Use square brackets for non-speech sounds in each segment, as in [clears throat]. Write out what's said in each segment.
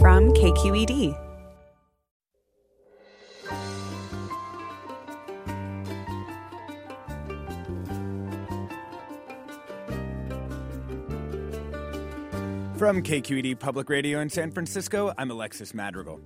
From KQED. From KQED Public Radio in San Francisco, I'm Alexis Madrigal.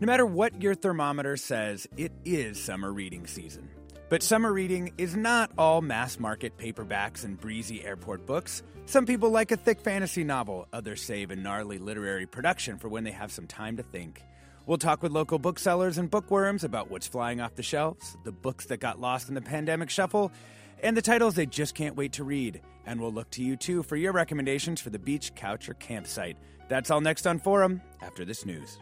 No matter what your thermometer says, it is summer reading season. But summer reading is not all mass market paperbacks and breezy airport books. Some people like a thick fantasy novel, others save a gnarly literary production for when they have some time to think. We'll talk with local booksellers and bookworms about what's flying off the shelves, the books that got lost in the pandemic shuffle, and the titles they just can't wait to read. And we'll look to you too for your recommendations for the beach, couch, or campsite. That's all next on Forum after this news.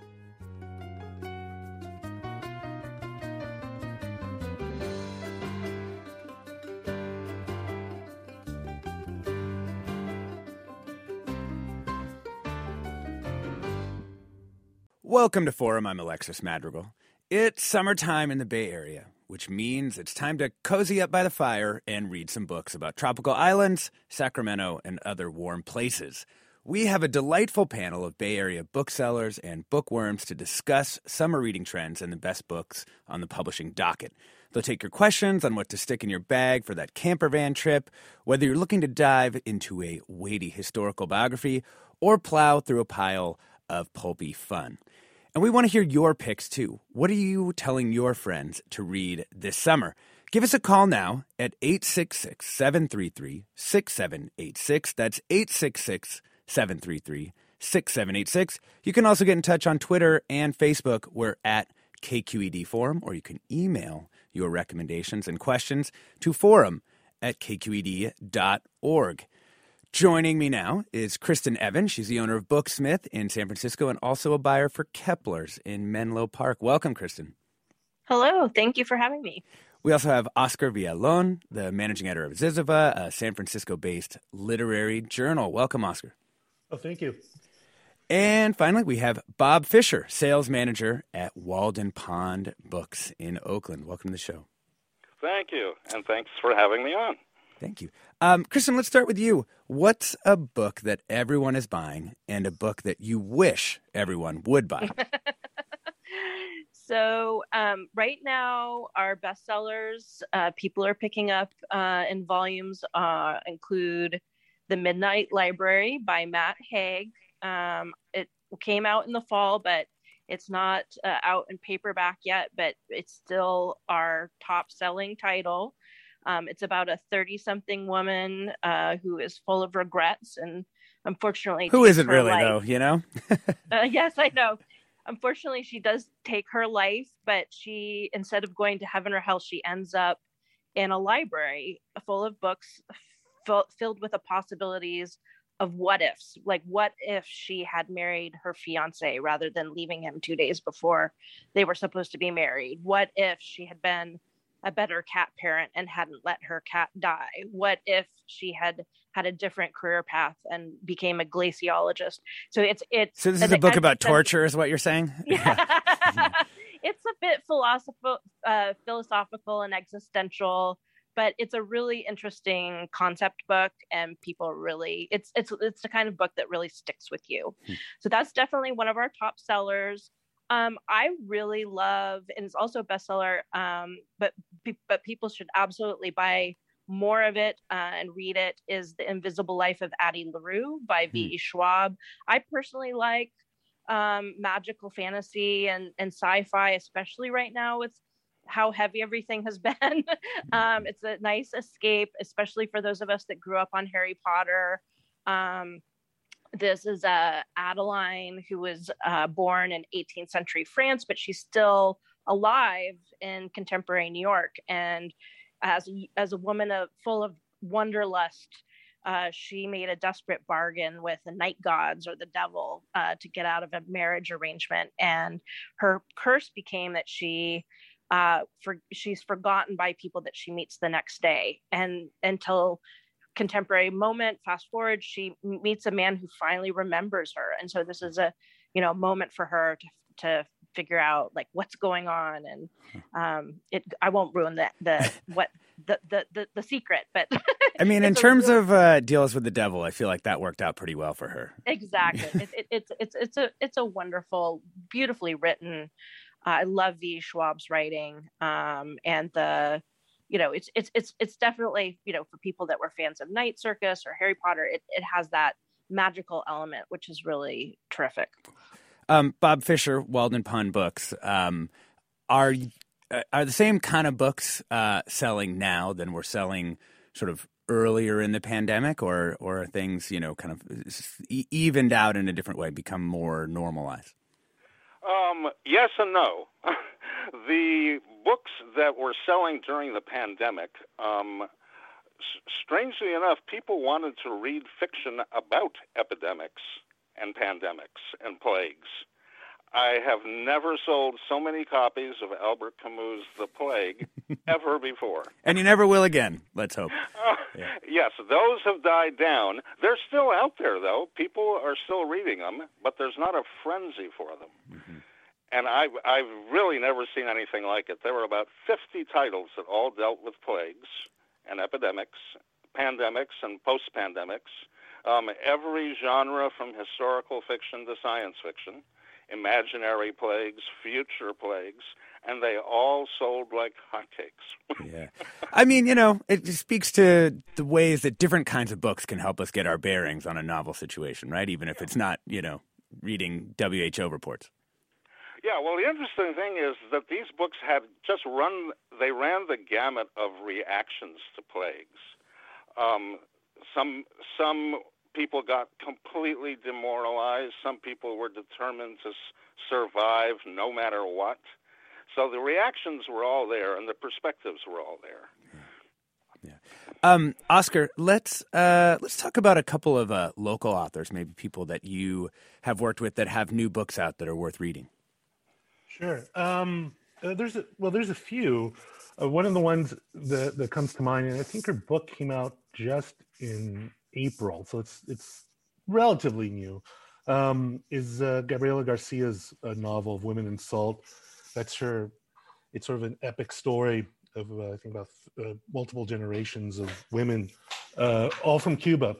Welcome to Forum. I'm Alexis Madrigal. It's summertime in the Bay Area, which means it's time to cozy up by the fire and read some books about tropical islands, Sacramento, and other warm places. We have a delightful panel of Bay Area booksellers and bookworms to discuss summer reading trends and the best books on the publishing docket. They'll take your questions on what to stick in your bag for that camper van trip, whether you're looking to dive into a weighty historical biography or plow through a pile of pulpy fun. And we want to hear your picks too. What are you telling your friends to read this summer? Give us a call now at 866 733 6786. That's 866 733 6786. You can also get in touch on Twitter and Facebook. We're at KQED Forum, or you can email your recommendations and questions to forum at kqed.org. Joining me now is Kristen Evans. She's the owner of Booksmith in San Francisco and also a buyer for Kepler's in Menlo Park. Welcome, Kristen. Hello. Thank you for having me. We also have Oscar Villalon, the managing editor of Zyzzyva, a San Francisco based literary journal. Welcome, Oscar. Oh, thank you. And finally, we have Bob Fisher, sales manager at Walden Pond Books in Oakland. Welcome to the show. Thank you. And thanks for having me on. Thank you. Um, Kristen, let's start with you. What's a book that everyone is buying and a book that you wish everyone would buy? [laughs] so, um, right now, our bestsellers uh, people are picking up uh, in volumes uh, include The Midnight Library by Matt Haig. Um, it came out in the fall, but it's not uh, out in paperback yet, but it's still our top selling title. Um, it's about a 30 something woman uh, who is full of regrets and unfortunately. Who isn't really, life. though, you know? [laughs] uh, yes, I know. Unfortunately, she does take her life, but she, instead of going to heaven or hell, she ends up in a library full of books f- filled with the possibilities of what ifs like what if she had married her fiance rather than leaving him two days before they were supposed to be married what if she had been a better cat parent and hadn't let her cat die? What if she had had a different career path and became a glaciologist? So it's it's so this is a book about torture, is what you're saying? [laughs] Yeah. [laughs] it's a bit philosophical, uh, philosophical and existential, but it's a really interesting concept book, and people really it's it's it's the kind of book that really sticks with you. Hmm. So that's definitely one of our top sellers. Um, I really love, and it's also a bestseller. Um, but but people should absolutely buy more of it uh, and read it. Is the Invisible Life of Addie LaRue by V. E. Schwab. I personally like um, magical fantasy and and sci-fi, especially right now with how heavy everything has [laughs] been. um, it's a nice escape, especially for those of us that grew up on Harry Potter. Um, this is uh, Adeline, who was uh, born in 18th century France, but she's still alive in contemporary New York. And as a, as a woman of, full of wanderlust, uh, she made a desperate bargain with the night gods or the devil uh, to get out of a marriage arrangement. And her curse became that she uh, for she's forgotten by people that she meets the next day, and until contemporary moment fast forward she meets a man who finally remembers her. And so this is a you know moment for her to to figure out like what's going on. And um it i won't ruin the the [laughs] what the the the, the secret but [laughs] i mean in terms really, of uh deals with the devil i feel like that worked out pretty well for her. Exactly. [laughs] It, it, it's it's it's a it's a wonderful beautifully written uh, i love v schwab's writing um and the you know it's it's it's it's definitely you know for people that were fans of night circus or harry potter it, it has that magical element which is really terrific. Um, bob fisher walden pond books um, are uh, are the same kind of books uh, selling now than we're selling sort of earlier in the pandemic or or things you know kind of evened out in a different way become more normalized um, yes and no [laughs] the books that were selling during the pandemic, um, s- strangely enough, people wanted to read fiction about epidemics and pandemics and plagues. I have never sold so many copies of Albert Camus' The Plague [laughs] ever before. And you never will again, let's hope. Uh, [laughs] yeah. Yes, those have died down. They're still out there, though. People are still reading them, but there's not a frenzy for them. Mm-hmm and I've, I've really never seen anything like it. There were about 50 titles that all dealt with plagues and epidemics, pandemics, and post pandemics. Um, every genre from historical fiction to science fiction, imaginary plagues, future plagues, and they all sold like hotcakes. [laughs] yeah. I mean, you know, it speaks to the ways that different kinds of books can help us get our bearings on a novel situation, right? Even if it's not, you know, reading WHO reports. Yeah, well, the interesting thing is that these books have just run, they ran the gamut of reactions to plagues. Um, some, some people got completely demoralized, some people were determined to s- survive no matter what. So the reactions were all there and the perspectives were all there. Yeah. Um, Oscar, let's uh, let's talk about a couple of uh, local authors, maybe people that you have worked with that have new books out that are worth reading. Sure. Um, uh, there's a, well, there's a few. Uh, one of the ones that, that comes to mind, and I think her book came out just in April, so it's it's relatively new. Um, is uh, Gabriela Garcia's uh, novel of Women and Salt? That's her. It's sort of an epic story of uh, I think about uh, multiple generations of women, all from Cuba,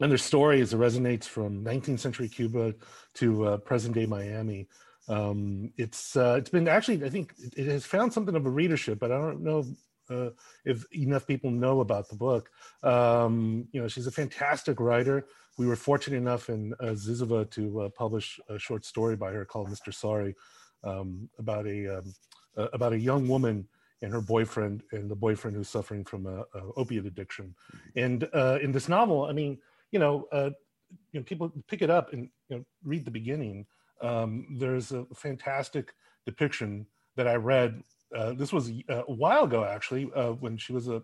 and their stories resonates from 19th century Cuba to present day Miami um, it's uh, it's been actually I think it has found something of a readership, but I don't know uh, if enough people know about the book. Um, you know, she's a fantastic writer. We were fortunate enough in uh, Zyzzyva to uh, publish a short story by her called "Mr. Sorry" um, about a um, about a young woman and her boyfriend, and the boyfriend who's suffering from a, a opiate addiction. And uh, in this novel, I mean, you know, uh, you know, people pick it up and you know, read the beginning um, there's a fantastic depiction that I read. Uh, this was a while ago, actually, uh, when she was a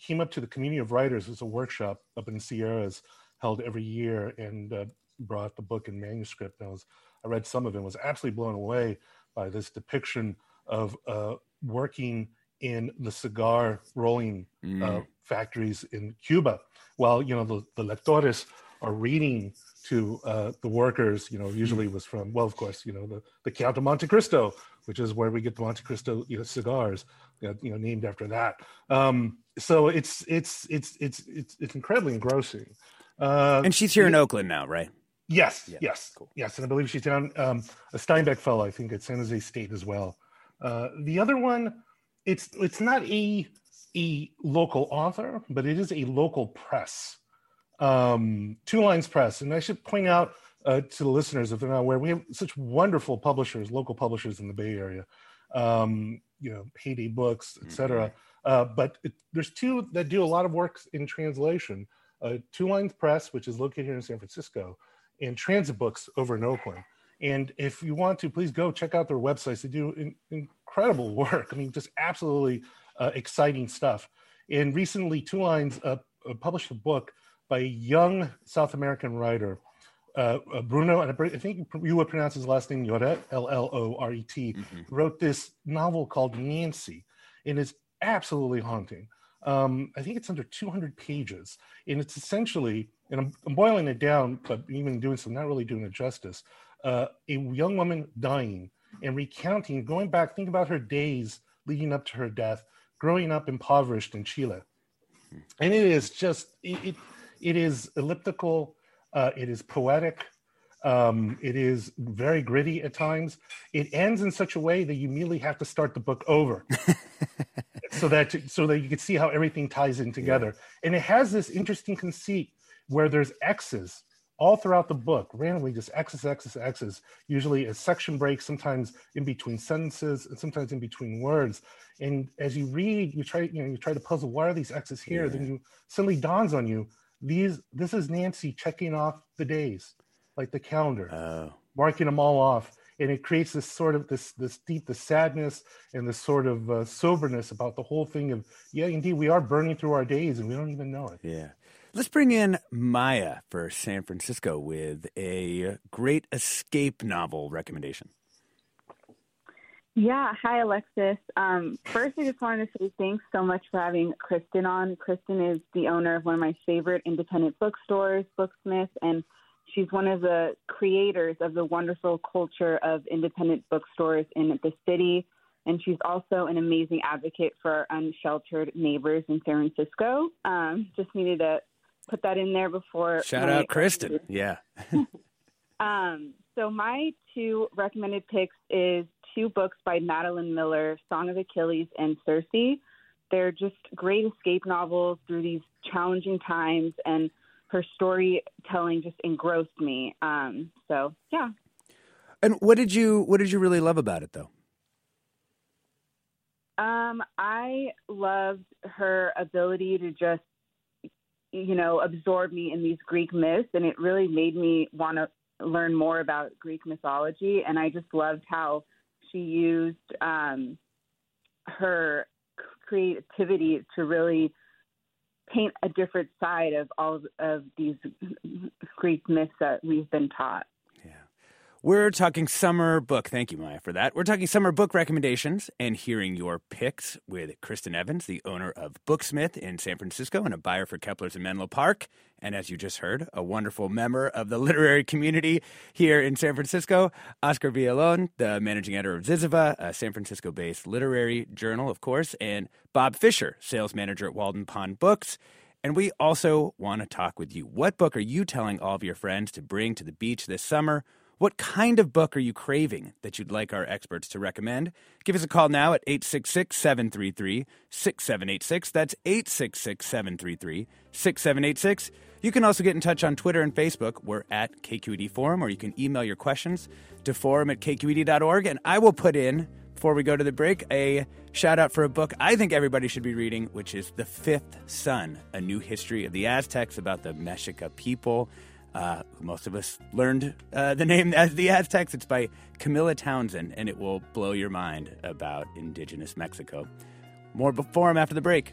came up to the community of writers. It was a workshop up in Sierras held every year, and uh, brought the book and manuscript. And I was I read some of it. and Was absolutely blown away by this depiction of uh, working in the cigar rolling uh, mm. factories in Cuba, while you know the, the lectores are reading to uh, the workers, you know, usually was from, well, of course, you know, the, the Count of Monte Cristo, which is where we get the Monte Cristo you know, cigars, you know, you know, named after that. Um, so it's, it's, it's, it's, it's, it's incredibly engrossing. Uh, and she's here in Oakland now, right? Yes, yeah, yes, cool. yes. And I believe she's down um, a Steinbeck fellow, I think at San Jose State as well. Uh, the other one, it's, it's not a, a local author, but it is a local press um, Two Lines Press. And I should point out uh, to the listeners, if they're not aware, we have such wonderful publishers, local publishers in the Bay Area. Um, you know, Heyday Books, etc. Mm-hmm. Uh, but it, there's two that do a lot of work in translation. uh, Two Lines Press, which is located here in San Francisco, and Transit Books over in Oakland. And if you want to, please go check out their websites. They do in, incredible [laughs] work. I mean, just absolutely uh, exciting stuff. And recently, Two Lines uh, uh published a book by a young South American writer, uh, uh, Bruno, and I think you would pronounce his last name Lloret, L L O R E T, mm-hmm. wrote this novel called Nancy. And it's absolutely haunting. Um, I think it's under 200 pages, and it's essentially, and I'm, I'm, boiling it down, but even doing so, not really doing it justice. Uh, a young woman dying and recounting, going back, think about her days leading up to her death, growing up impoverished in Chile, and it is just it it, it is elliptical, uh, it is poetic, um, it is very gritty at times. It ends in such a way that you immediately have to start the book over. [laughs] so that so that you can see how everything ties in together. Yeah. And it has this interesting conceit where there's X's all throughout the book, randomly just X's, X's, X's, usually a section break, sometimes in between sentences and sometimes in between words. And as you read, you try, you know, you try to puzzle why are these X's here? Yeah. Then you suddenly dawns on you, these this is Nancy checking off the days, like the calendar, oh. marking them all off. And it creates this sort of this this deep the sadness and this sort of uh, soberness about the whole thing of yeah indeed we are burning through our days and we don't even know it. Yeah. Let's bring in maya for san francisco with a great escape novel recommendation yeah hi alexis um, first i just wanted to say thanks so much for having kristen on kristen is the owner of one of my favorite independent bookstores booksmith and She's one of the creators of the wonderful culture of independent bookstores in the city. And she's also an amazing advocate for our unsheltered neighbors in San Francisco. Um, just needed to put that in there before. Shout out, Kristen. [laughs] Yeah. [laughs] um, so my two recommended picks is two books by Madeline Miller, Song of Achilles and Circe. They're just great escape novels through these challenging times and her storytelling just engrossed me. Um, so yeah. And what did you what did you really love about it though? Um, I loved her ability to just you know absorb me in these Greek myths, and it really made me want to learn more about Greek mythology. And I just loved how she used um, her creativity to really paint a different side of all of, these Greek myths that we've been taught. We're talking summer book. Thank you, Maya, for that. We're talking summer book recommendations and hearing your picks with Kristen Evans, the owner of Booksmith in San Francisco and a buyer for Kepler's in Menlo Park. And as you just heard, a wonderful member of the [laughs] literary community here in San Francisco, Oscar Villalon, the managing editor of Zyzzyva, a San Francisco based literary journal, of course, and Bob Fisher, sales manager at Walden Pond Books. And we also want to talk with you. What book are you telling all of your friends to bring to the beach this summer? What kind of book are you craving that you'd like our experts to recommend? Give us a call now at 866 733 6786. That's 866 733 6786. You can also get in touch on Twitter and Facebook. We're at KQED Forum, or you can email your questions to forum at kqed.org. And I will put in, before we go to the break, a shout out for a book I think everybody should be reading, which is The Fifth Sun A New History of the Aztecs about the Mexica people uh, most of us learned uh, the name as the Aztecs. It's by Camilla Townsend, and it will blow your mind about indigenous Mexico. More before him after the break.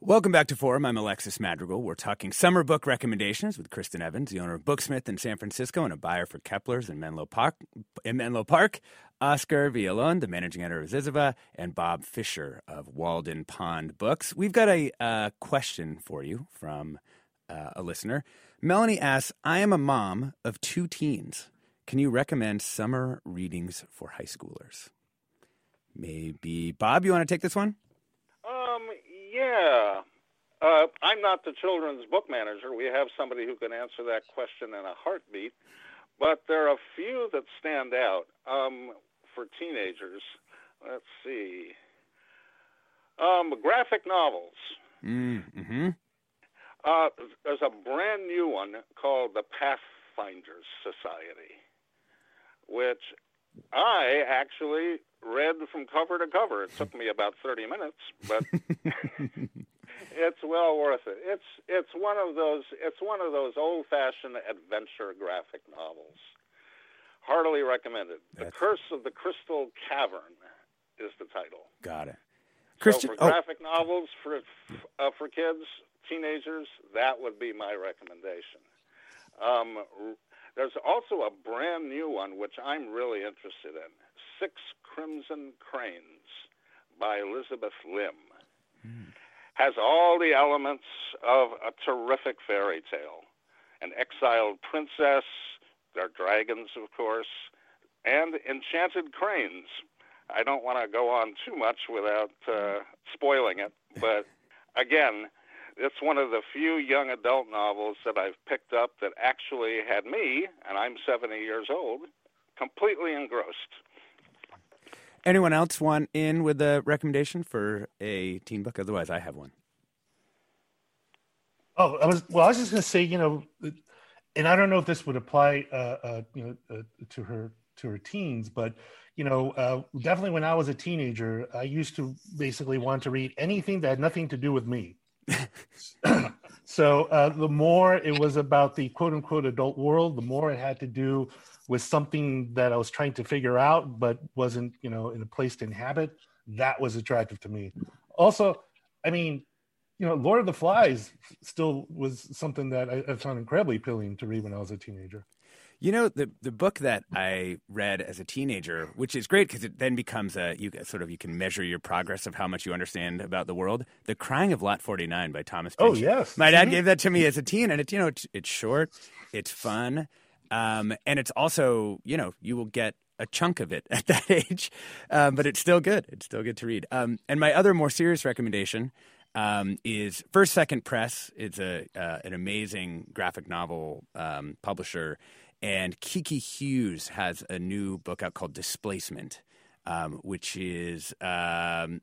Welcome back to Forum. I'm Alexis Madrigal. We're talking summer book recommendations with Kristen Evans, the owner of Booksmith in San Francisco and a buyer for Kepler's in Menlo Park. In Menlo Park. Oscar Villalon, the managing editor of Zyzzyva, and Bob Fisher of Walden Pond Books. We've got a uh, question for you from uh, a listener. Melanie asks, I am a mom of two teens. Can you recommend summer readings for high schoolers? Maybe Bob, you want to take this one? Um, yeah. Uh, I'm not the children's book manager. We have somebody who can answer that question in a heartbeat. But there are a few that stand out um, for teenagers. Let's see. Um, graphic novels. Mm-hmm. Uh, there's a brand new one called the Pathfinders Society, which I actually read from cover to cover. It took me about 30 minutes, but [laughs] it's well worth it. It's it's one of those it's one of those old-fashioned adventure graphic novels. Heartily recommended. That's... The Curse of the Crystal Cavern is the title. Got it. Christian, so for graphic oh. novels for uh, for kids, teenagers, that would be my recommendation. Um, there's also a brand new one which I'm really interested in: Six Crimson Cranes by Elizabeth Lim. Mm. Has all the elements of a terrific fairy tale: an exiled princess, there are dragons, of course, and enchanted cranes. I don't want to go on too much without uh, spoiling it, but again, it's one of the few young adult novels that I've picked up that actually had me, and I'm 70 years old, completely engrossed. Anyone else want in with a recommendation for a teen book? Otherwise, I have one. Oh, I was well. I was just going to say, you know, and I don't know if this would apply, uh, uh, you know, uh, to her to her teens, but you know, uh, definitely when I was a teenager, I used to basically want to read anything that had nothing to do with me. [laughs] so uh, the more it was about the quote unquote adult world, the more it had to do with something that I was trying to figure out, but wasn't, you know, in a place to inhabit. That was attractive to me. Also, I mean, you know, Lord of the Flies still was something that I, I found incredibly appealing to read when I was a teenager. You know the the book that I read as a teenager, which is great because it then becomes a you sort of you can measure your progress of how much you understand about the world. The Crying of Lot Forty Nine by Thomas. Oh yes, my dad mm-hmm. gave that to me as a teen, and it's you know it's, it's short, it's fun, um, and it's also you know you will get a chunk of it [laughs] at that age, um, but it's still good. It's still good to read. Um, and my other more serious recommendation um, is First Second Press. It's a uh, an amazing graphic novel um, publisher and Kiku Hughes has a new book out called Displacement, um, which is um,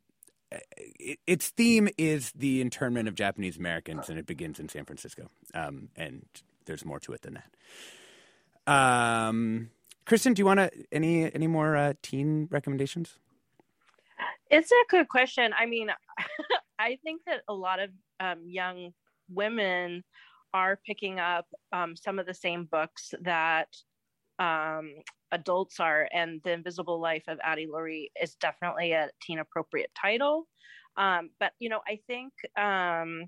it, its theme is the internment of Japanese Americans, and it begins in San Francisco. Um, and there's more to it than that. Um, Kristen, do you want any any more uh, teen recommendations? It's a good question. I mean, [laughs] I think that a lot of um, young women are picking up um, some of the same books that um, adults are, and The Invisible Life of Addie LaRue is definitely a teen appropriate title. Um, but you know, I think um,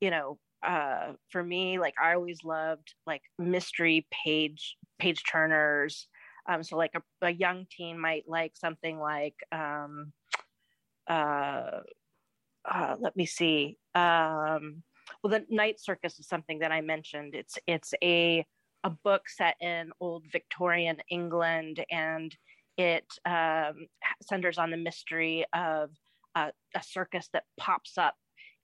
you know, uh, for me, like I always loved like mystery page page turners. Um, so like a, a, young teen might like something like um, uh, uh, let me see. Um, well the night circus is something that i mentioned. It's it's a a book set in old victorian england and it um, centers on the mystery of a circus that pops up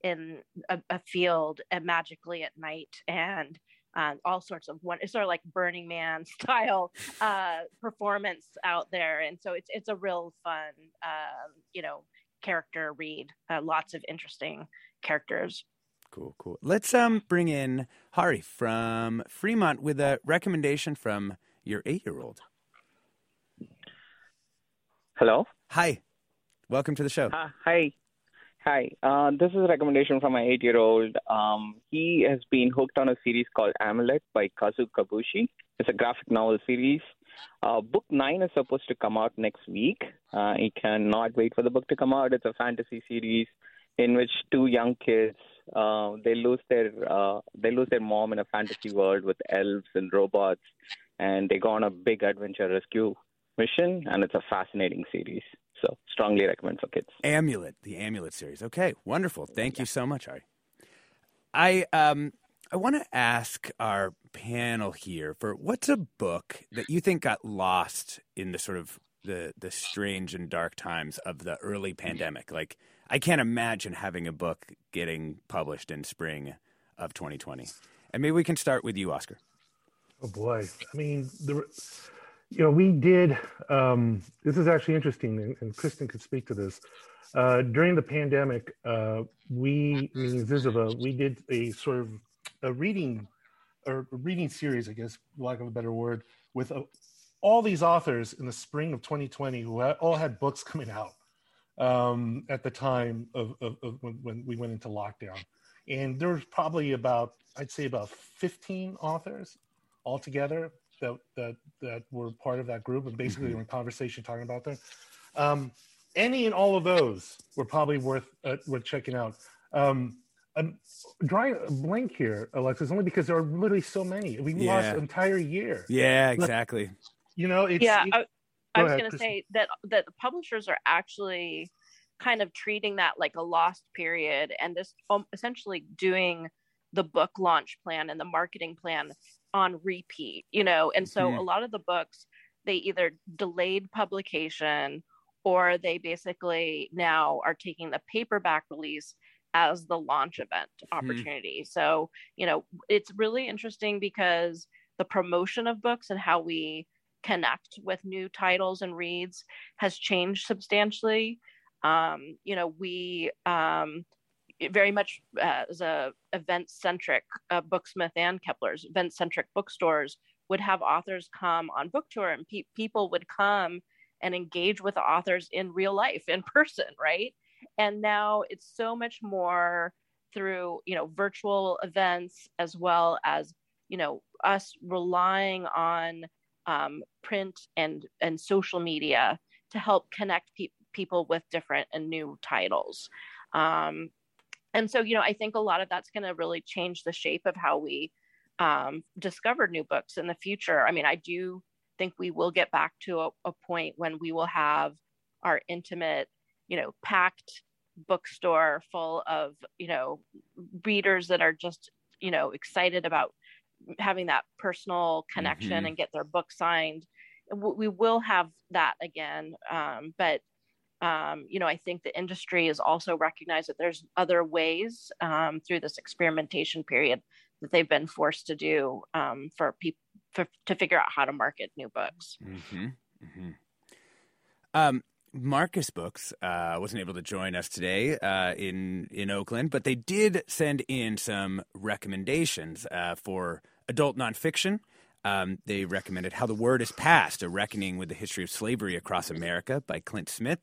in a, a field uh, magically at night and uh, all sorts of one it's sort of like burning man [laughs] style uh, performance out there. And so it's it's a real fun um, you know character read uh, lots of interesting characters Cool, cool. Let's um bring in Hari from Fremont with a recommendation from your eight-year-old. Hello. Hi. Welcome to the show. Uh, hi. Hi. Uh, this is a recommendation from my eight-year-old. Um, he has been hooked on a series called Amulet by Kazu Kibuishi. It's a graphic novel series. Uh, book nine is supposed to come out next week. Uh, he cannot wait for the book to come out. It's a fantasy series in which two young kids uh, they lose their uh, they lose their mom in a fantasy world with elves and robots, and they go on a big adventure rescue mission, and it's a fascinating series. So strongly recommend for kids. Amulet, the Amulet series. Okay, wonderful. Thank you so much, Ari. I um I want to ask our panel here for what's a book that you think got lost in the sort of the the strange and dark times of the early pandemic. Like I can't imagine having a book getting published in spring of 2020. And maybe we can start with you, Oscar. Oh boy, I mean the you know, we did. Um, this is actually interesting, and, and Kristen could speak to this. Uh, during the pandemic, uh, we, meaning Zyzzyva, we did a sort of a reading or a reading series, I guess, lack of a better word, with a, uh, all these authors in the spring of 2020 who all had books coming out um, at the time of, of, of when, when, we went into lockdown. And there was probably about, I'd say, about 15 authors altogether that that that were part of that group and basically mm-hmm. were in conversation talking about them. Um, any and all of those were probably worth uh, worth checking out. Um, I'm drawing a blank here, Alexis, only because there are literally so many. We yeah. lost an entire year. Yeah, exactly. You know, it's yeah. It, I, I was going to say that that the publishers are actually kind of treating that like a lost period and this um, essentially doing the book launch plan and the marketing plan on repeat, you know. And so mm-hmm. a lot of the books they either delayed publication or they basically now are taking the paperback release as the launch event mm-hmm. opportunity. Mm-hmm. So, you know, it's really interesting because the promotion of books and how we connect with new titles and reads has changed substantially. Um, you know, we um, very much uh, as a event centric uh, booksmith and kepler's event centric bookstores would have authors come on book tour and pe- people would come and engage with authors in real life in person right and now it's so much more through you know virtual events as well as you know us relying on um, print and and social media to help connect pe- people with different and new titles. Um, and so you know i think a lot of that's going to really change the shape of how we um, discover new books in the future. I mean i do think we will get back to a, a point when we will have our intimate you know packed bookstore full of you know readers that are just you know excited about having that personal connection mm-hmm. and get their book signed we will have that again um, but um, you know, I think the industry has also recognized that there's other ways um, through this experimentation period that they've been forced to do um, for people to figure out how to market new books. Mm-hmm. Mm-hmm. Marcus Books uh, wasn't able to join us today uh, in in Oakland, but they did send in some recommendations uh, for adult nonfiction. Um, they recommended How the Word is Passed, A Reckoning with the History of Slavery Across America by Clint Smith.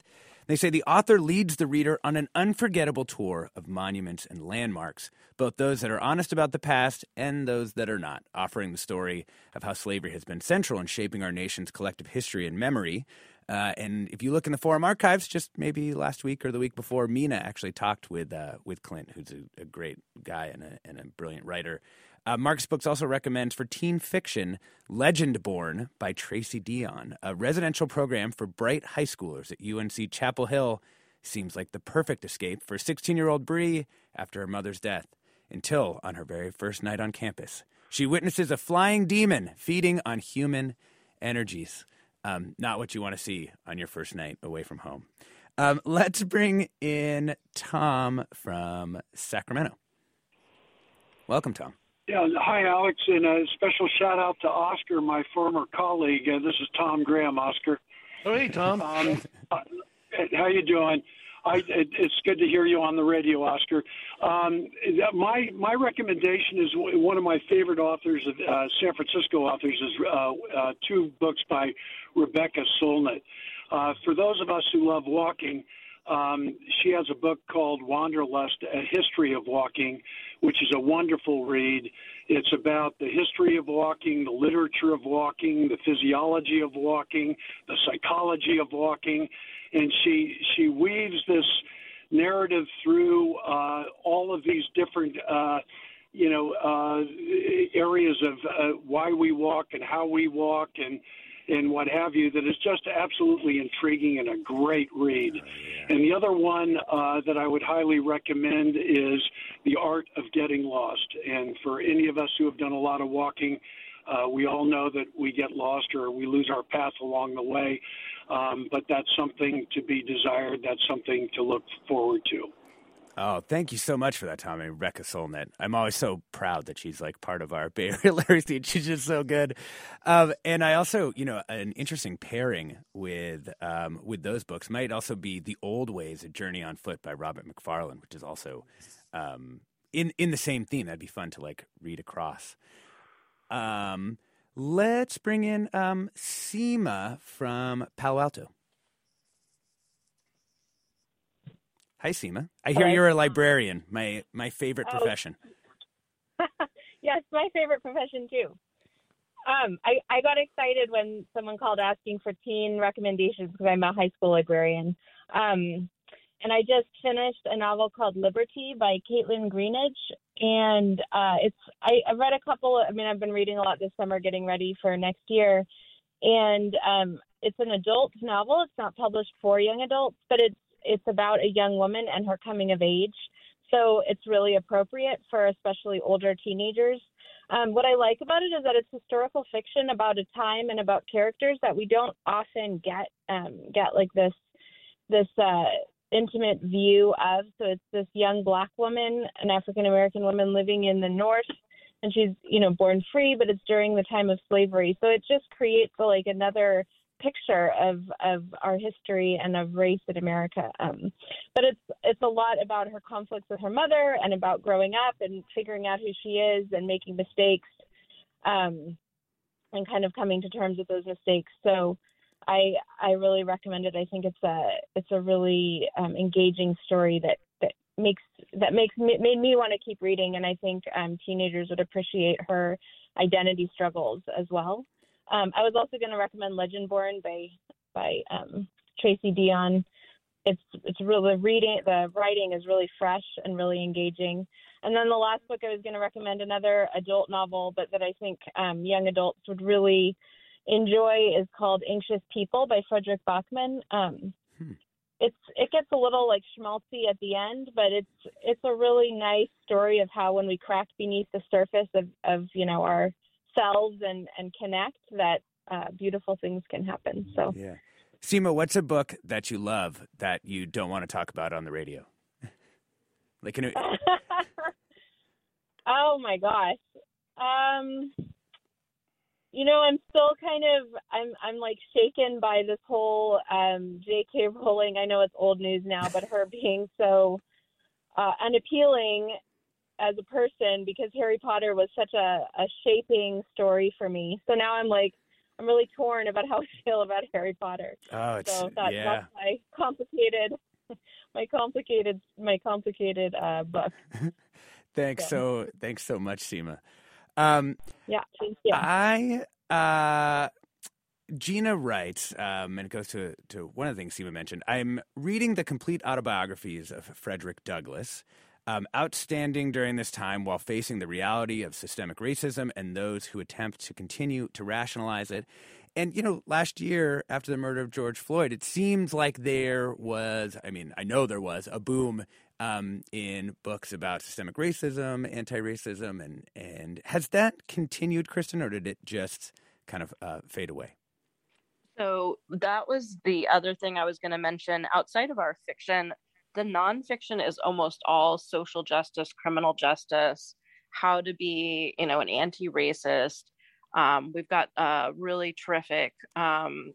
They say the author leads the reader on an unforgettable tour of monuments and landmarks, both those that are honest about the past and those that are not, offering the story of how slavery has been central in shaping our nation's collective history and memory. Uh, and if you look in the forum archives, just maybe last week or the week before, Mina actually talked with uh, with Clint, who's a, a great guy and a, and a brilliant writer. Uh, Marcus Books also recommends for teen fiction Legendborn by Tracy Deonn, a residential program for bright high schoolers at UNC Chapel Hill. Seems like the perfect escape for 16 year old Bree after her mother's death, until on her very first night on campus, she witnesses a flying demon feeding on human energies. Um, not what you want to see on your first night away from home. Um, let's bring in Tom from Sacramento. Welcome, Tom. Yeah, hi, Alex, and a special shout out to Oscar, my former colleague. Uh, this is Tom Graham, Oscar. Oh, hey, Tom. Um, uh, how you doing? I, it, it's good to hear you on the radio, Oscar. Um, my my recommendation is one of my favorite authors, of uh, San Francisco authors, is uh, uh, two books by Rebecca Solnit. Uh, for those of us who love walking, um, she has a book called Wanderlust: A History of Walking, which is a wonderful read. It's about the history of walking, the literature of walking, the physiology of walking, the psychology of walking, and she she weaves this narrative through uh, all of these different, uh, you know, uh, areas of uh, why we walk and how we walk and and what have you that is just absolutely intriguing and a great read. And the other one uh, that I would highly recommend is The Art of Getting Lost. And for any of us who have done a lot of walking, uh, we all know that we get lost or we lose our path along the way, um, but that's something to be desired. That's something to look forward to. Oh, thank you so much for that, Tommy. Rebecca Solnit. I'm always so proud that she's like part of our [laughs] Bay Area Larry She's just so good. Um, and I also, you know, an interesting pairing with um, with those books might also be The Old Ways: A Journey on Foot by Robert Macfarlane, which is also um, in in the same theme. That'd be fun to like read across. Um, let's bring in um, Seema from Palo Alto. Hi, Seema. I hear you're a librarian. My my favorite oh. profession. [laughs] yes, my favorite profession too. Um, I, I got excited when someone called asking for teen recommendations because I'm a high school librarian. Um, and I just finished a novel called Libertie by Kaitlyn Greenidge, and uh, it's I, I've read a couple. I mean, I've been reading a lot this summer, getting ready for next year, and um, it's an adult novel. It's not published for young adults, but it's it's about a young woman and her coming of age. So it's really appropriate for especially older teenagers. Um, what I like about it is that it's historical fiction about a time and about characters that we don't often get um, get like this this uh, intimate view of. So it's this young black woman, an African American woman living in the North, and she's you know born free, but it's during the time of slavery. So it just creates like another picture of of our history and of race in America. Um, but it's it's a lot about her conflicts with her mother and about growing up and figuring out who she is and making mistakes, um, and kind of coming to terms with those mistakes. So. I I really recommend it. I think it's a it's a really um, engaging story that that makes that makes made me want to keep reading, and I think um, teenagers would appreciate her identity struggles as well. Um, I was also going to recommend Legendborn by by um, Tracy Deonn. It's it's really reading the writing is really fresh and really engaging. And then the last book I was going to recommend another adult novel, but that I think um, young adults would really enjoy is called Anxious People by Fredrik Backman. Um, hmm. It's it gets a little like schmaltzy at the end, but it's it's a really nice story of how when we crack beneath the surface of of you know our selves and and connect that uh, beautiful things can happen so yeah Seema, what's a book that you love that you don't want to talk about on the radio? like, it... [laughs] oh my gosh, um, you know, I'm still kind of, I'm, I'm like shaken by this whole um, J.K. Rowling. I know it's old news now, but her [laughs] being so uh, unappealing as a person because Harry Potter was such a, a shaping story for me. So now I'm like, I'm really torn about how [laughs] I feel about Harry Potter. Oh, it's, so that, yeah. that's my complicated, [laughs] my complicated, my complicated uh, book. thanks so. so, thanks so much, Seema. Um, yeah, thank you. I uh, Gina writes, um, and it goes to, to one of the things Seema mentioned. I'm reading the complete autobiographies of Frederick Douglass um, outstanding during this time while facing the reality of systemic racism and those who attempt to continue to rationalize it. And, you know, last year after the murder of George Floyd, it seems like there was, I mean, I know there was a boom um, in books about systemic racism, anti racism. And, and has that continued, Kristen, or did it just kind of uh, fade away? So that was the other thing I was going to mention. Outside of our fiction, the nonfiction is almost all social justice, criminal justice, how to be, you know, an anti-racist. Um, we've got a really terrific um,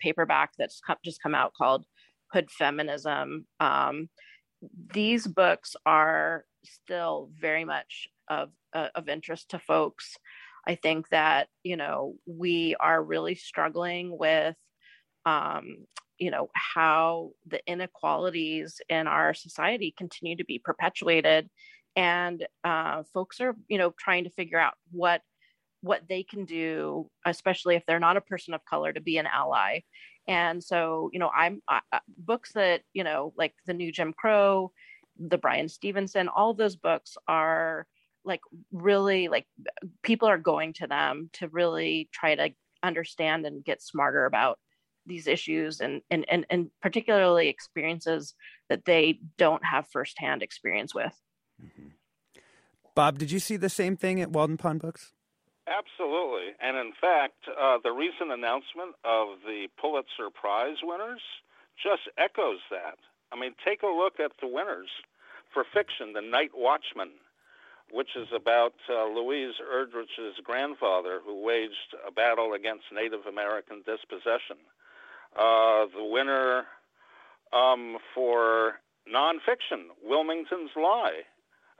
paperback that's just come out called Hood Feminism. Um, these books are still very much of uh, of interest to folks. I think that you know we are really struggling with um, you know how the inequalities in our society continue to be perpetuated and uh, folks are you know trying to figure out what what they can do especially if they're not a person of color to be an ally And so, you know, I'm uh, books that, you know, like the new Jim Crow, the Bryan Stevenson, all those books are like really like people are going to them to really try to understand and get smarter about these issues and and and, and particularly experiences that they don't have firsthand experience with. Mm-hmm. Bob, did you see the same thing at Walden Pond Books? Absolutely. And in fact, uh, the recent announcement of the Pulitzer Prize winners just echoes that. I mean, take a look at the winners for fiction The Night Watchman, which is about uh, Louise Erdrich's grandfather who waged a battle against Native American dispossession. Uh, the winner um, for nonfiction, Wilmington's Lie,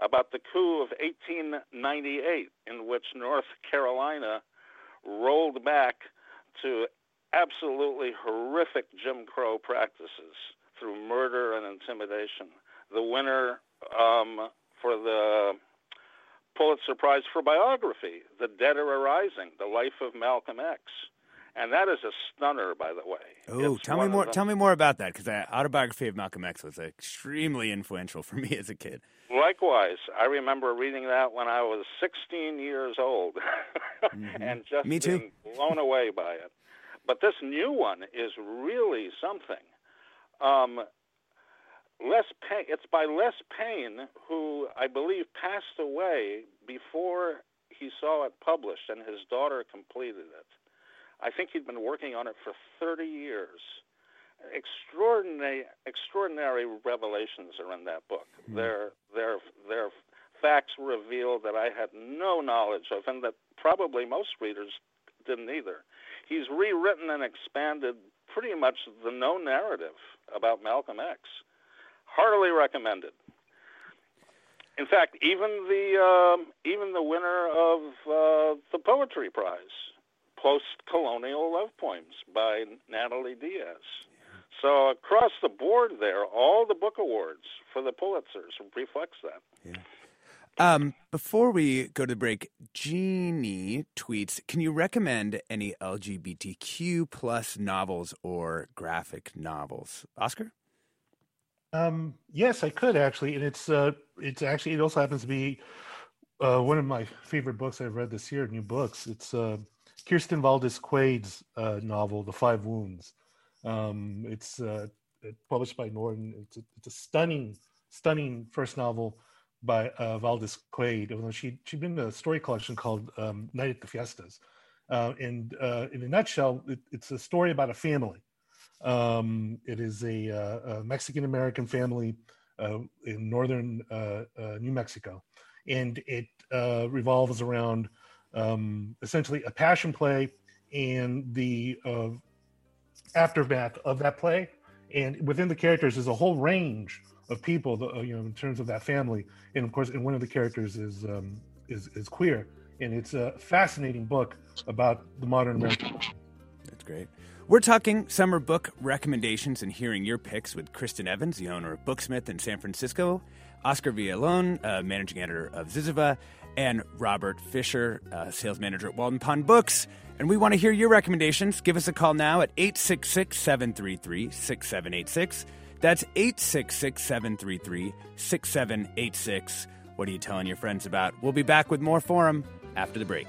about the coup of 1898, in which North Carolina rolled back to absolutely horrific Jim Crow practices through murder and intimidation. The winner um, for the Pulitzer Prize for biography, The Dead Are Arising, The Life of Malcolm X and that is a stunner, by the way. Oh, tell me more. Tell me more about that because the autobiography of Malcolm X was extremely influential for [laughs] me as a kid. Likewise, I remember reading that when I was 16 years old, [laughs] mm-hmm. and just me too. being blown away by it. But this new one is really something. Um, Les Payne. It's by Les Payne, who I believe passed away before he saw it published, and his daughter completed it. I think he'd been working on it for 30 years. Extraordinary, extraordinary revelations are in that book. Mm-hmm. There, there, there are facts revealed that I had no knowledge of, and that probably most readers didn't either. He's rewritten and expanded pretty much the known narrative about Malcolm X. Heartily recommended. In fact, even the um, even the winner of uh, the poetry prize post-colonial love poems by Natalie Diaz. So across the board there, all the book awards for the Pulitzers reflects that. Yeah. Um, before we go to the break, Jeannie tweets, can you recommend any LGBTQ plus novels or graphic novels? Oscar? Um, yes, I could actually, and it's uh, it's actually it also happens to be uh, one of my favorite books I've read this year. New books. It's uh, Kirstin Valdez Quade's uh, novel, The Five Wounds. Um, it's uh, published by Norton. It's a, it's a, stunning, stunning first novel by uh, Valdez Quade. She she'd been in a story collection called um, Night at the Fiestas, uh, and uh, in a nutshell, it, it's a story about a family. Um, it is a, uh, a Mexican American family in northern New Mexico, and it revolves around um, essentially a passion play and the uh, aftermath of that play. And within the characters is a whole range of people, uh, you know, in terms of that family. And of course, and one of the characters is um, is, is queer. And it's a fascinating book about the modern American. That's great. We're talking summer book recommendations and hearing your picks with Kristen Evans, the owner of Booksmith in San Francisco, Oscar Villalon, uh, managing editor of Zyzzyva, and Robert Fisher, uh, sales manager at Walden Pond Books. And we want to hear your recommendations. Give us a call now at 866 733 6786. That's 866 733 6786. What are you telling your friends about? We'll be back with more Forum after the break.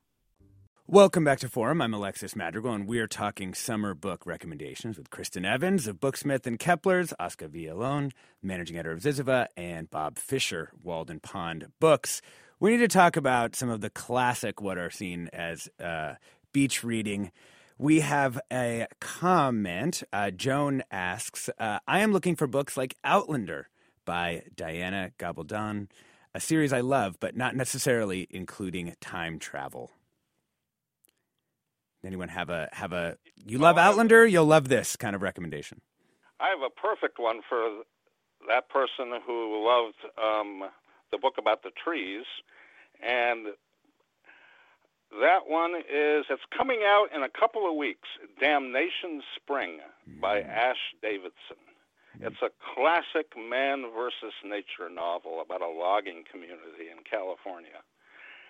Welcome back to Forum. I'm Alexis Madrigal, and we are talking summer book recommendations with Kristen Evans of Booksmith and Kepler's, Oscar Villalon, managing editor of Zyzzyva, and Bob Fisher, Walden Pond Books. We need to talk about some of the classic, what are seen as uh, beach reading. We have a comment. Uh, Joan asks, uh, I am looking for books like Outlander by Diana Gabaldon a series I love, but not necessarily including time travel. Anyone have a have a you love Outlander, you'll love this kind of recommendation. I have a perfect one for that person who loved um, the book about the trees, and that one is it's coming out in a couple of weeks. Damnation Spring by Ash Davidson. It's a classic man versus nature novel about a logging community in California.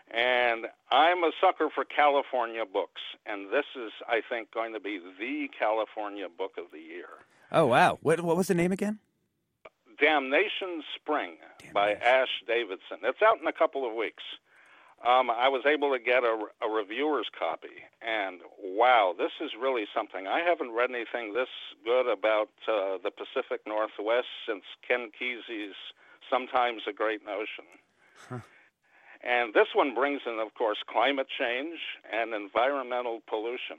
And I'm a sucker for California books, and this is, I think, going to be the California book of the year. Oh wow! What what was the name again? Damnation Spring by Ash Davidson. It's out in a couple of weeks. Um, I was able to get a, a reviewer's copy, and wow, this is really something. I haven't read anything this good about uh, the Pacific Northwest since Ken Kesey's "Sometimes a Great Notion." Huh. And this one brings in, of course, climate change and environmental pollution.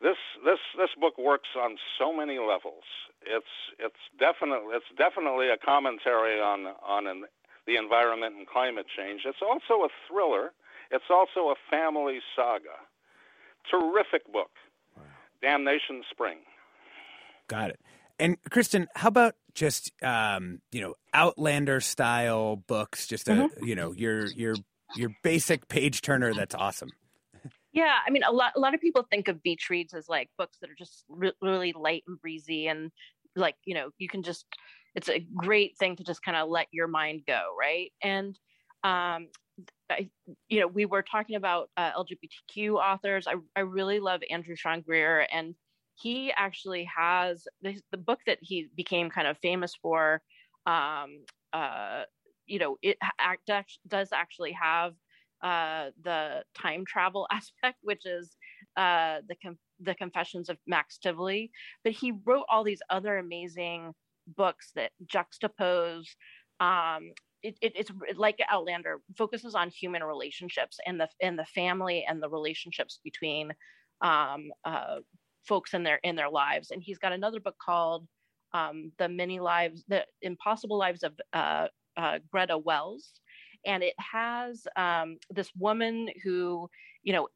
This this this book works on so many levels. It's it's definitely it's definitely a commentary on on an, the environment and climate change. It's also a thriller. It's also a family saga. Terrific book. Wow. Damnation Spring. Got it. And Kristen, how about just um, you know Outlander style books? Just a mm-hmm. you know your your your basic page turner. That's awesome. Yeah, I mean, a lot a lot of people think of beach reads as like books that are just re- really light and breezy, and like you know you can just it's a great thing to just kind of let your mind go, right? And um, I, you know, we were talking about uh, LGBTQ authors. I I really love Andrew Sean Greer and he actually has the, the book that he became kind of famous for um, uh, you know it act, does actually have uh, the time travel [laughs] aspect which is uh, the com- the confessions of max tivoli. But he wrote all these other amazing books that juxtapose um, it, it, it's like Outlander focuses on human relationships and the and the family and the relationships between um, uh, folks in their in their lives. And he's got another book called um, "The Many Lives, the Impossible Lives of uh, uh, Greta Wells." And it has um, this woman who, you know,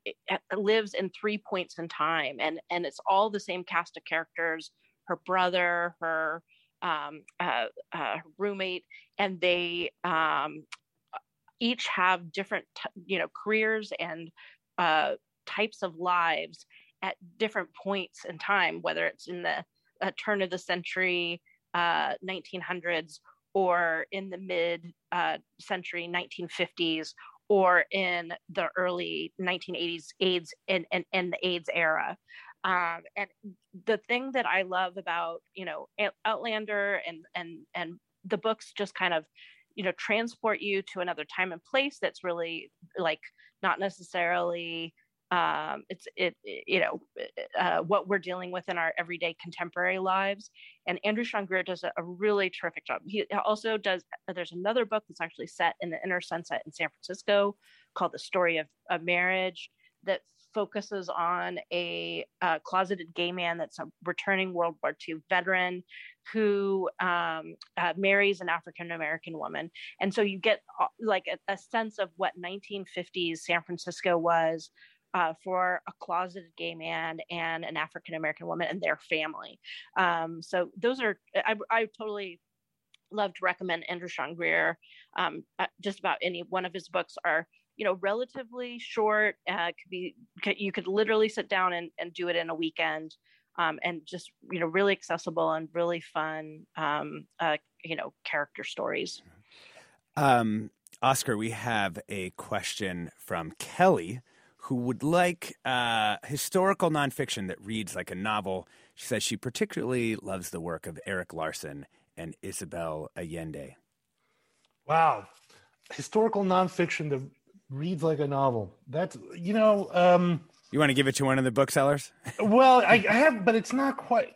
lives in three points in time, and and it's all the same cast of characters: her brother, her um, uh, uh, roommate, and they um, each have different, t- you know, careers and uh, types of lives, at different points in time, whether it's in the uh, turn of the century, uh, 1900s, or in the mid uh, century 1950s, or in the early 1980s AIDS and, and, the AIDS era. Um, and the thing that I love about you know Outlander and and and the books just kind of you know transport you to another time and place that's really like not necessarily um, it's it, you know uh, what we're dealing with in our everyday contemporary lives. And andrew sean greer does a, a, really terrific job. He also does there's another book that's actually set in the inner sunset in san francisco called the story of, a marriage that focuses on a uh, closeted gay man that's a returning world war ii veteran who um, uh, marries an african american woman. And so you get uh, like a, a sense of what 1950s san francisco was uh, for a closeted gay man and an African American woman and their family. Um, so those are I, I totally love to recommend Andrew Sean Greer. Um, uh, just about any one of his books are you know relatively short. Uh, could be you could literally sit down and, and do it in a weekend. Um, and just you know really accessible and really fun um, uh, you know character stories um, oscar we have a question from kelly who would like uh, historical nonfiction that reads like a novel. She says she particularly loves the work of Erik Larson and Isabel Allende. Wow. Historical nonfiction that reads like a novel. That's, you know. Um, you want to give it to one of the booksellers? [laughs] well, I, I have, but it's not quite.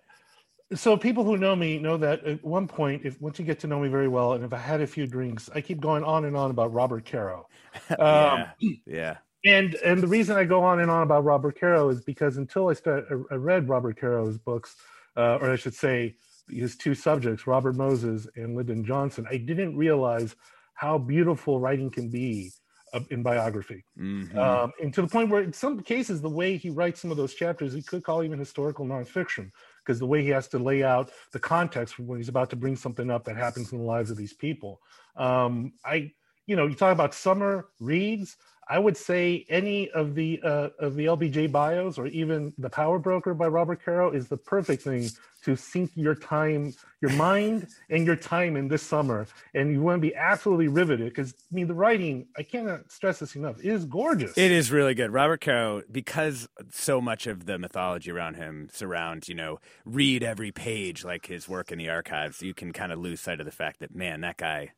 So people who know me know that at one point, if once you get to know me very well, and if I had a few drinks, I keep going on and on about Robert Caro. [laughs] Um, yeah, yeah and and the reason I go on and on about Robert Caro is because until I start I read Robert Caro's books, uh, or I should say his two subjects, Robert Moses and Lyndon Johnson, I didn't realize how beautiful writing can be uh, in biography. Mhm. Um, and to the point where, in some cases, the way he writes some of those chapters, he could call even historical nonfiction because the way he has to lay out the context when he's about to bring something up that happens in the lives of these people. Um, I, you know, you talk about summer reads. I would say any of the uh, of the LBJ bios or even the Power Broker by Robert Caro is the perfect thing to sink your time, your mind, and your time in this summer. And you want to be absolutely riveted because I mean the writing. I cannot stress this enough. It is gorgeous. It is really good. Robert Caro, because so much of the mythology around him surrounds, you know, read every page like his work in the archives, you can kind of lose sight of the fact that, man, that guy,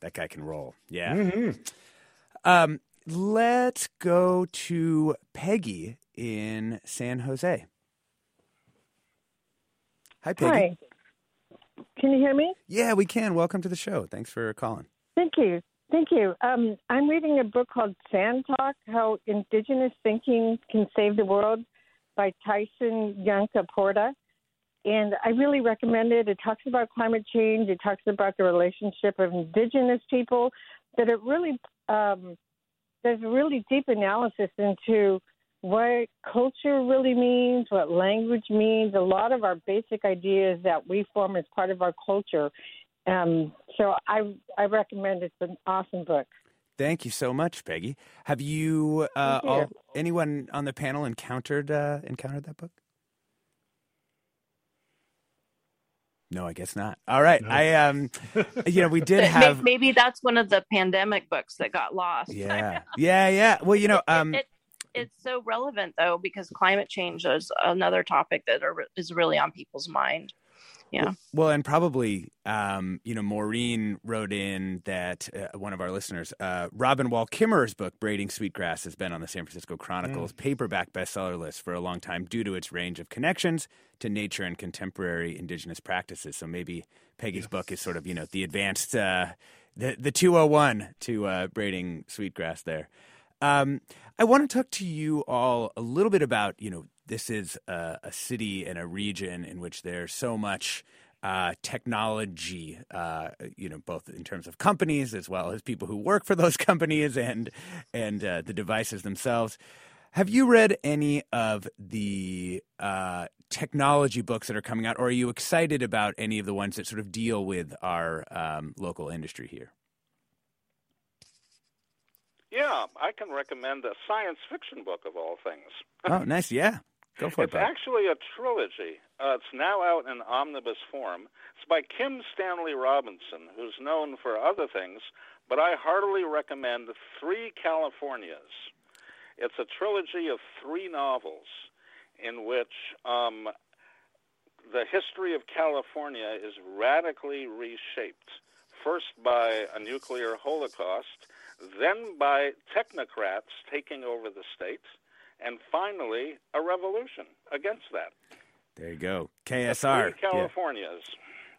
that guy can roll. Yeah. Mhm. Um, let's go to Peggy in San Jose. Hi, Peggy. Hi. Can you hear me? Yeah, we can. Welcome to the show. Thanks for calling. Thank you. Thank you. Um, I'm reading a book called Sand Talk How Indigenous Thinking Can Save the World by Tyson Yanka Porta. And I really recommend it. It talks about climate change, it talks about the relationship of indigenous people, that it really, um, there's a really deep analysis into what culture really means, what language means, a lot of our basic ideas that we form as part of our culture. Um, so I I recommend. It's an awesome book. Thank you so much, Peggy. Have you, uh, you. all, anyone on the panel encountered uh, encountered that book? No, I guess not. All right, I um, you know, we [laughs] did have maybe that's one of the pandemic books that got lost. yeah, [laughs] yeah, yeah. Well, you know, um, it, it's so relevant though because climate change is another topic that are, is really on people's mind. Yeah. Well, and probably, um, you know, Maureen wrote in that uh, one of our listeners, uh, Robin Wall Kimmerer's book, Braiding Sweetgrass, has been on the San Francisco Chronicle's paperback bestseller list for a long time due to its range of connections to nature and contemporary indigenous practices. So maybe Peggy's book is sort of, you know, the advanced, uh, the, the 201 to uh, Braiding Sweetgrass there. Um, I want to talk to you all a little bit about, you know, this is a, a city and a region in which there's so much uh, technology, uh, you know, both in terms of companies as well as people who work for those [laughs] companies and and uh, the devices themselves. Have you read any of the uh, technology books that are coming out, or are you excited about any of the ones that sort of deal with our um, local industry here? Yeah, I can recommend a science fiction book of all things. Oh, nice. Yeah, go for it. It's Bob. actually a trilogy. Uh, it's now out in omnibus form. It's by Kim Stanley Robinson, who's known for other things, but I heartily recommend Three Californias. It's a trilogy of three novels in which um, the history of California is radically reshaped. First by a nuclear holocaust, then by technocrats taking over the state, and finally a revolution against that. There you go. KSR. Yeah. Californias.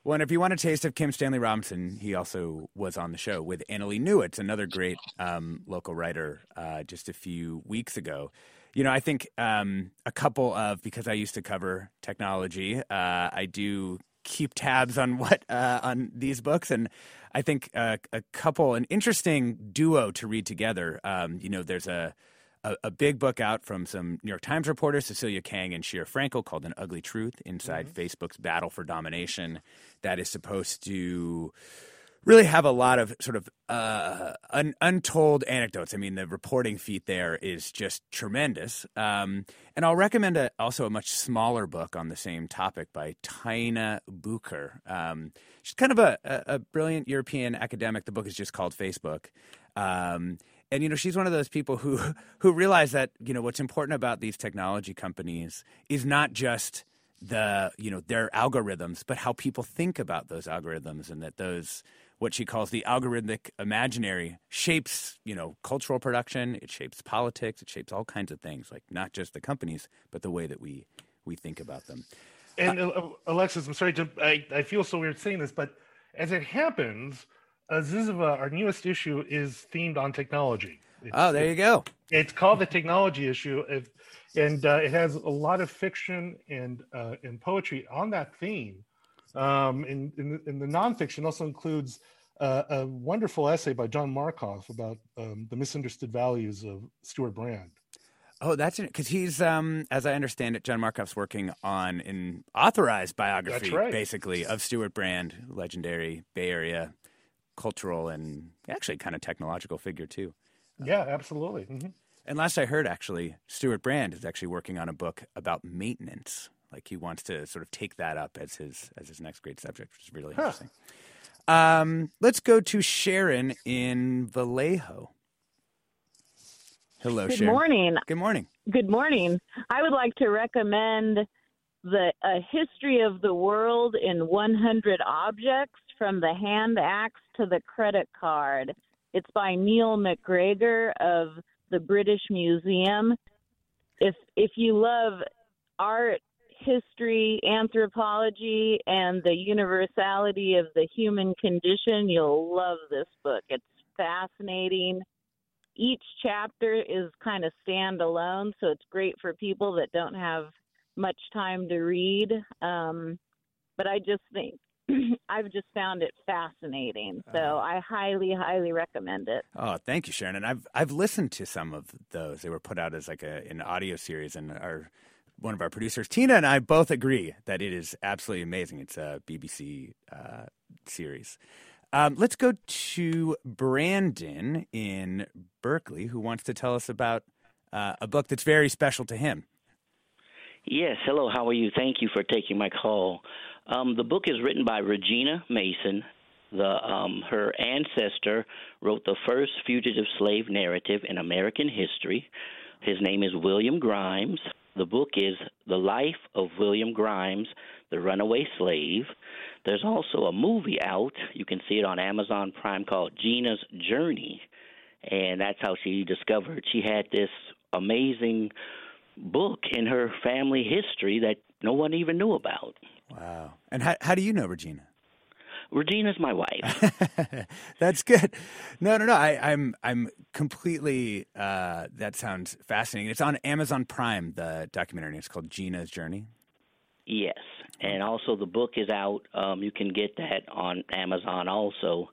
Well, and if you want a taste of Kim Stanley Robinson, he also was on the show with Annalie Newitz, another great um, local writer, uh, just a few weeks ago. You know, I think um, a couple of because I used to cover technology, uh, I do keep tabs on what uh, on these books, and I think uh, a couple, an interesting duo to read together. Um, you know, there's a a, a big book out from some New York Times reporters, Cecilia Kang and Sheera Frenkel, called An Ugly Truth Inside Facebook's Battle for Domination, that is supposed to really have a lot of sort of uh, un- untold anecdotes. I mean, the reporting feat there is just tremendous. Um, and I'll recommend a, also a much smaller book on the same topic by Taina Bucher. Um, she's kind of a, a, a brilliant European academic. The book is just called Facebook. Um, and you know she's one of those people who [laughs] who realize that you know what's important about these technology companies is not just the you know their algorithms but how people think about those algorithms and that those what she calls the algorithmic imaginary shapes you know cultural production. It shapes politics. It shapes all kinds of things like not just the companies but the way that we we think about them. And uh, Alexis, I'm sorry to I, I feel so weird saying this, but as it happens, uh, Zyzzyva, our newest issue, is themed on technology. It's, oh there you go It's called the technology issue, if, and uh, it has a lot of fiction and uh, and poetry on that theme. Um, and, and, and the nonfiction also includes uh, a wonderful essay by John Markoff about um, the misunderstood values of Stewart Brand. Oh, that's because he's, um, as I understand it, John Markoff's working on an authorized biography, right. basically, of Stewart Brand, legendary Bay Area cultural and actually kind of technological figure too. Yeah, absolutely. Mm-hmm. And last I heard, actually, Stewart Brand is actually working on a book about maintenance. Like he wants to sort of take that up as his as his next great subject, which is really Huh. interesting. Um, let's go to Sharon in Vallejo. Hello, Good Sharon. morning. Good morning. Good morning. I would like to recommend the A History of the World in 100 Objects from the hand axe to the credit card. It's by Neil MacGregor of the British Museum. If if you love art, history, anthropology, and the universality of the human condition, you'll love this book. It's fascinating each chapter is kind of standalone, so it's great for people that don't have much time to read. Um, but I just think [clears throat] I've just found it fascinating, so I highly, highly recommend it. Oh, thank you, Sharon. And I've I've listened to some of those. They were put out as like a an audio series, and our one of our producers, Tina, and I both agree that it is absolutely amazing. It's a BBC uh, series. Um, let's go to Brandon in Berkeley, who wants to tell us about uh, a book that's very special to him. Yes, hello, how are you? Thank you for taking my call. Um, the book is written by Regina Mason. The um, her ancestor wrote the first fugitive slave narrative in American history. His name is William Grimes. The book is The Life of William Grimes, the Runaway Slave. There's also a movie out. You can see it on Amazon Prime called Gina's Journey. And that's how she discovered she had this amazing book in her family history that no one even knew about. Wow. And how, how do you know Regina? Regina's my wife. [laughs] That's good. No, no, no. I, I'm I'm completely. Uh, that sounds fascinating. It's on Amazon Prime. The documentary. It's called Gina's Journey. Yes, and also the book is out. Um, you can get that on Amazon also.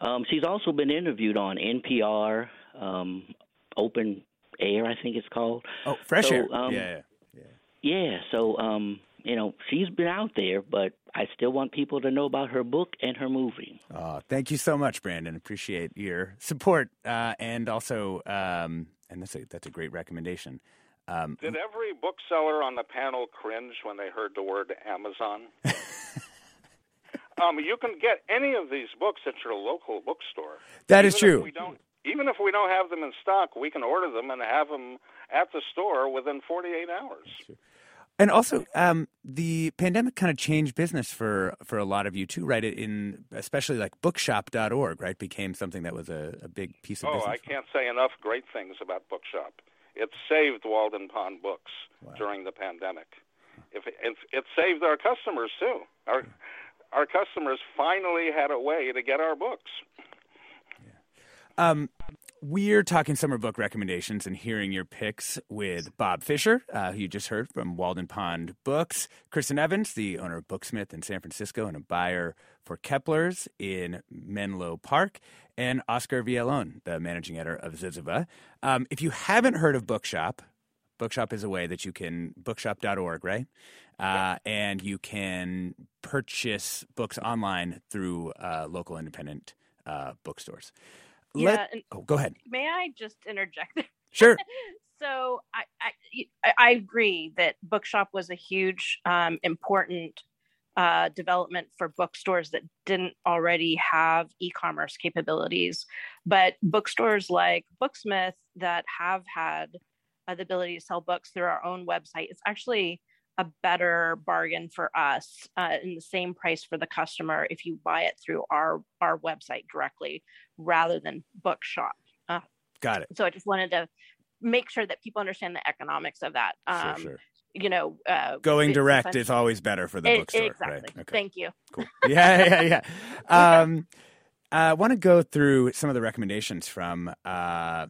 Um, she's also been interviewed on NPR, um, Open Air, I think it's called. Oh, Fresh So, Air. um, yeah, yeah. Yeah, so um, you know, she's been out there, but I still want people to know about her book and her movie. Oh, thank you so much, Brandon. Appreciate your support, uh, and also, um, and that's a that's a great recommendation. Um, Did every bookseller on the panel cringe when they heard the word Amazon? [laughs] um, you can get any of these books at your local bookstore. That is Even if true. we don't, even if we don't have them in stock, we can order them and have them at the store within 48 hours. And also, um, the pandemic kind of changed business for for a lot of you too, right? In especially like bookshop.org, right, became something that was a, a big piece of Oh, business. I can't say enough great things about Bookshop. It saved Walden Pond Books during the pandemic. If it, it, it saved our customers too. Our our customers finally had a way to get our books. Um, we're talking summer book recommendations and hearing your picks with Bob Fisher, uh, who you just heard from Walden Pond Books, Kristen Evans, the owner of Booksmith in San Francisco and a buyer for Kepler's in Menlo Park, and Oscar Villalon, the managing editor of Zyzzyva. Um, if you haven't heard of Bookshop, Bookshop is a way that you can bookshop.org, right? Uh, and you can purchase books online through uh, local independent uh, bookstores. Let- Yeah, oh, go ahead. May I just interject? [laughs] Sure. so I, I I agree that Bookshop was a huge, um, important uh, development for bookstores that didn't already have e-commerce capabilities. But bookstores like Booksmith that have had uh, the ability to sell books through our own website, it's actually a better bargain for us uh, in the same price for the customer if you buy it through our our website directly rather than Bookshop. Uh, Got it. so I just wanted to make sure that people understand the economics of that. Um, sure. You know, uh, Going direct is always better for the E- bookstore. Exactly. Right. Okay. Thank you. Cool. Yeah, yeah, yeah. [laughs] Um, I want to go through some of the recommendations from uh,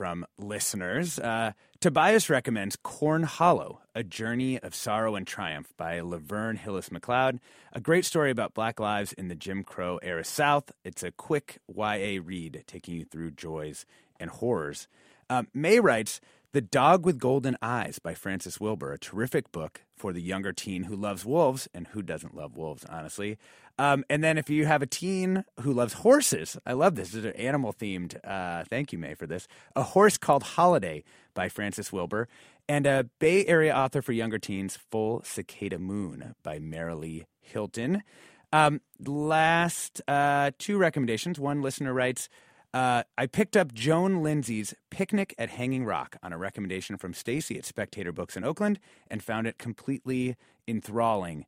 from listeners. Uh, Tobias recommends Corn Hollow, A Journey of Sorrow and Triumph by Laverne Hillis McLeod. A great story about black lives in the Jim Crow era South. It's a quick YA read taking you through joys and horrors. Um, May writes, the Dog with Golden Eyes by Frances Wilbur, a terrific book for the younger teen who loves wolves and who doesn't love wolves, honestly. Um, and then if you have a teen who loves horses, I love this. Is an animal themed. Uh, thank you, May, for this. A Horse Called Holiday by Frances Wilbur. And a Bay Area author for younger teens, Full Cicada Moon by Marilee Hilton. Um, last uh, two recommendations. One listener writes, uh, I picked up Joan Lindsay's Picnic at Hanging Rock on a recommendation from Stacy at Spectator Books in Oakland and found it completely enthralling.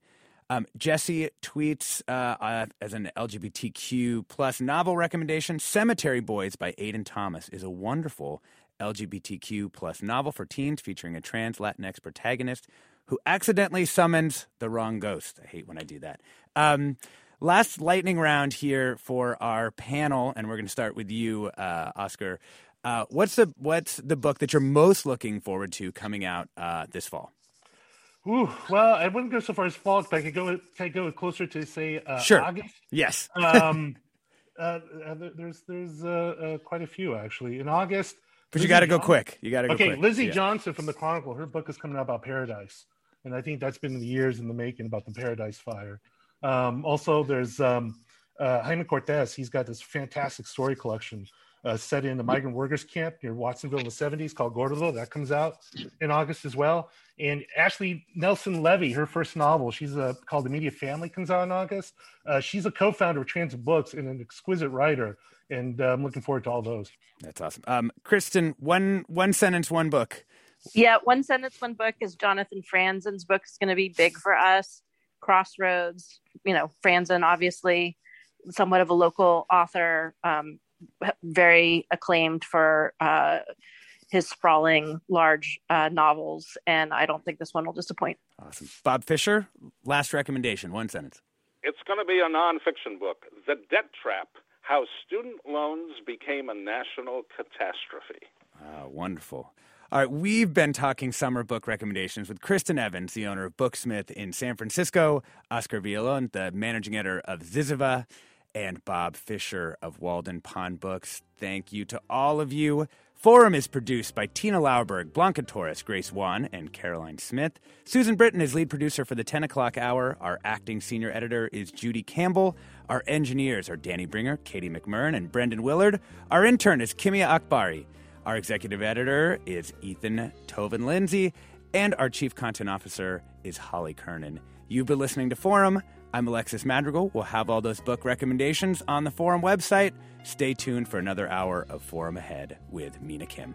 Um, Jesse tweets uh, uh, as an LGBTQ plus novel recommendation: "Cemetery Boys" by Aiden Thomas is a wonderful LGBTQ plus novel for teens featuring a trans Latinx protagonist who accidentally summons the wrong ghost. I hate when I do that. Um, last lightning round here for our panel, and we're going to start with you, uh, Oscar. Uh, what's the what's the book that you're most looking forward to coming out uh, this fall? Ooh, well, I wouldn't go so far as fall, but I could go. Can I go closer to say uh, sure. August? Yes. [laughs] um, uh, uh, there's there's quite a few actually in August. But you got to go quick. You got to go okay, quick. Lizzie Yeah. Johnson from the Chronicle. Her book is coming out about paradise, and I think that's been years in the making about the Paradise Fire. Um, also, there's um, uh, Jaime Cortez. He's got this fantastic story collection uh, set in the migrant workers camp near Watsonville in the 70s called Gordo. That comes out in August as well. And Ashley Nelson Levy, her first novel, she's uh, called Media Family, comes out in August. Uh, she's a co-founder of Transit Books and an exquisite writer, and uh, I'm looking forward to all those. That's awesome. Um, Kristen, one one sentence, one book. Yeah, one sentence, one book is Jonathan Franzen's book is going to be big for us. Crossroads, you know, Franzen, obviously, somewhat of a local author, um, very acclaimed for uh, his sprawling, large uh, novels, and I don't think this one will disappoint. Awesome. Bob Fisher, last recommendation, one sentence. It's going to be a nonfiction book, The Debt Trap How Student Loans Became a National Catastrophe. Ah, wonderful. All right, we've been talking summer book recommendations with Kristen Evans, the owner of Booksmith in San Francisco, Oscar Villalon, the managing editor of Zyzzyva, and Bob Fisher of Walden Pond Books. Thank you to all of you. Forum is produced by Tina Lauerberg, Blanca Torres, Grace Wan, and Caroline Smith. Susan Britton is lead producer for the 10 o'clock hour. Our acting senior editor is Judy Campbell. Our engineers are Danny Bringer, Katie McMurran, and Brendan Willard. Our intern is Kimia Akbari. Our executive editor is Ethan Toven-Lindsey. And our chief content officer is Holly Kernan. You've been listening to Forum. I'm Alexis Madrigal. We'll have all those book recommendations on the Forum website. Stay tuned for another hour of Forum Ahead with Mina Kim.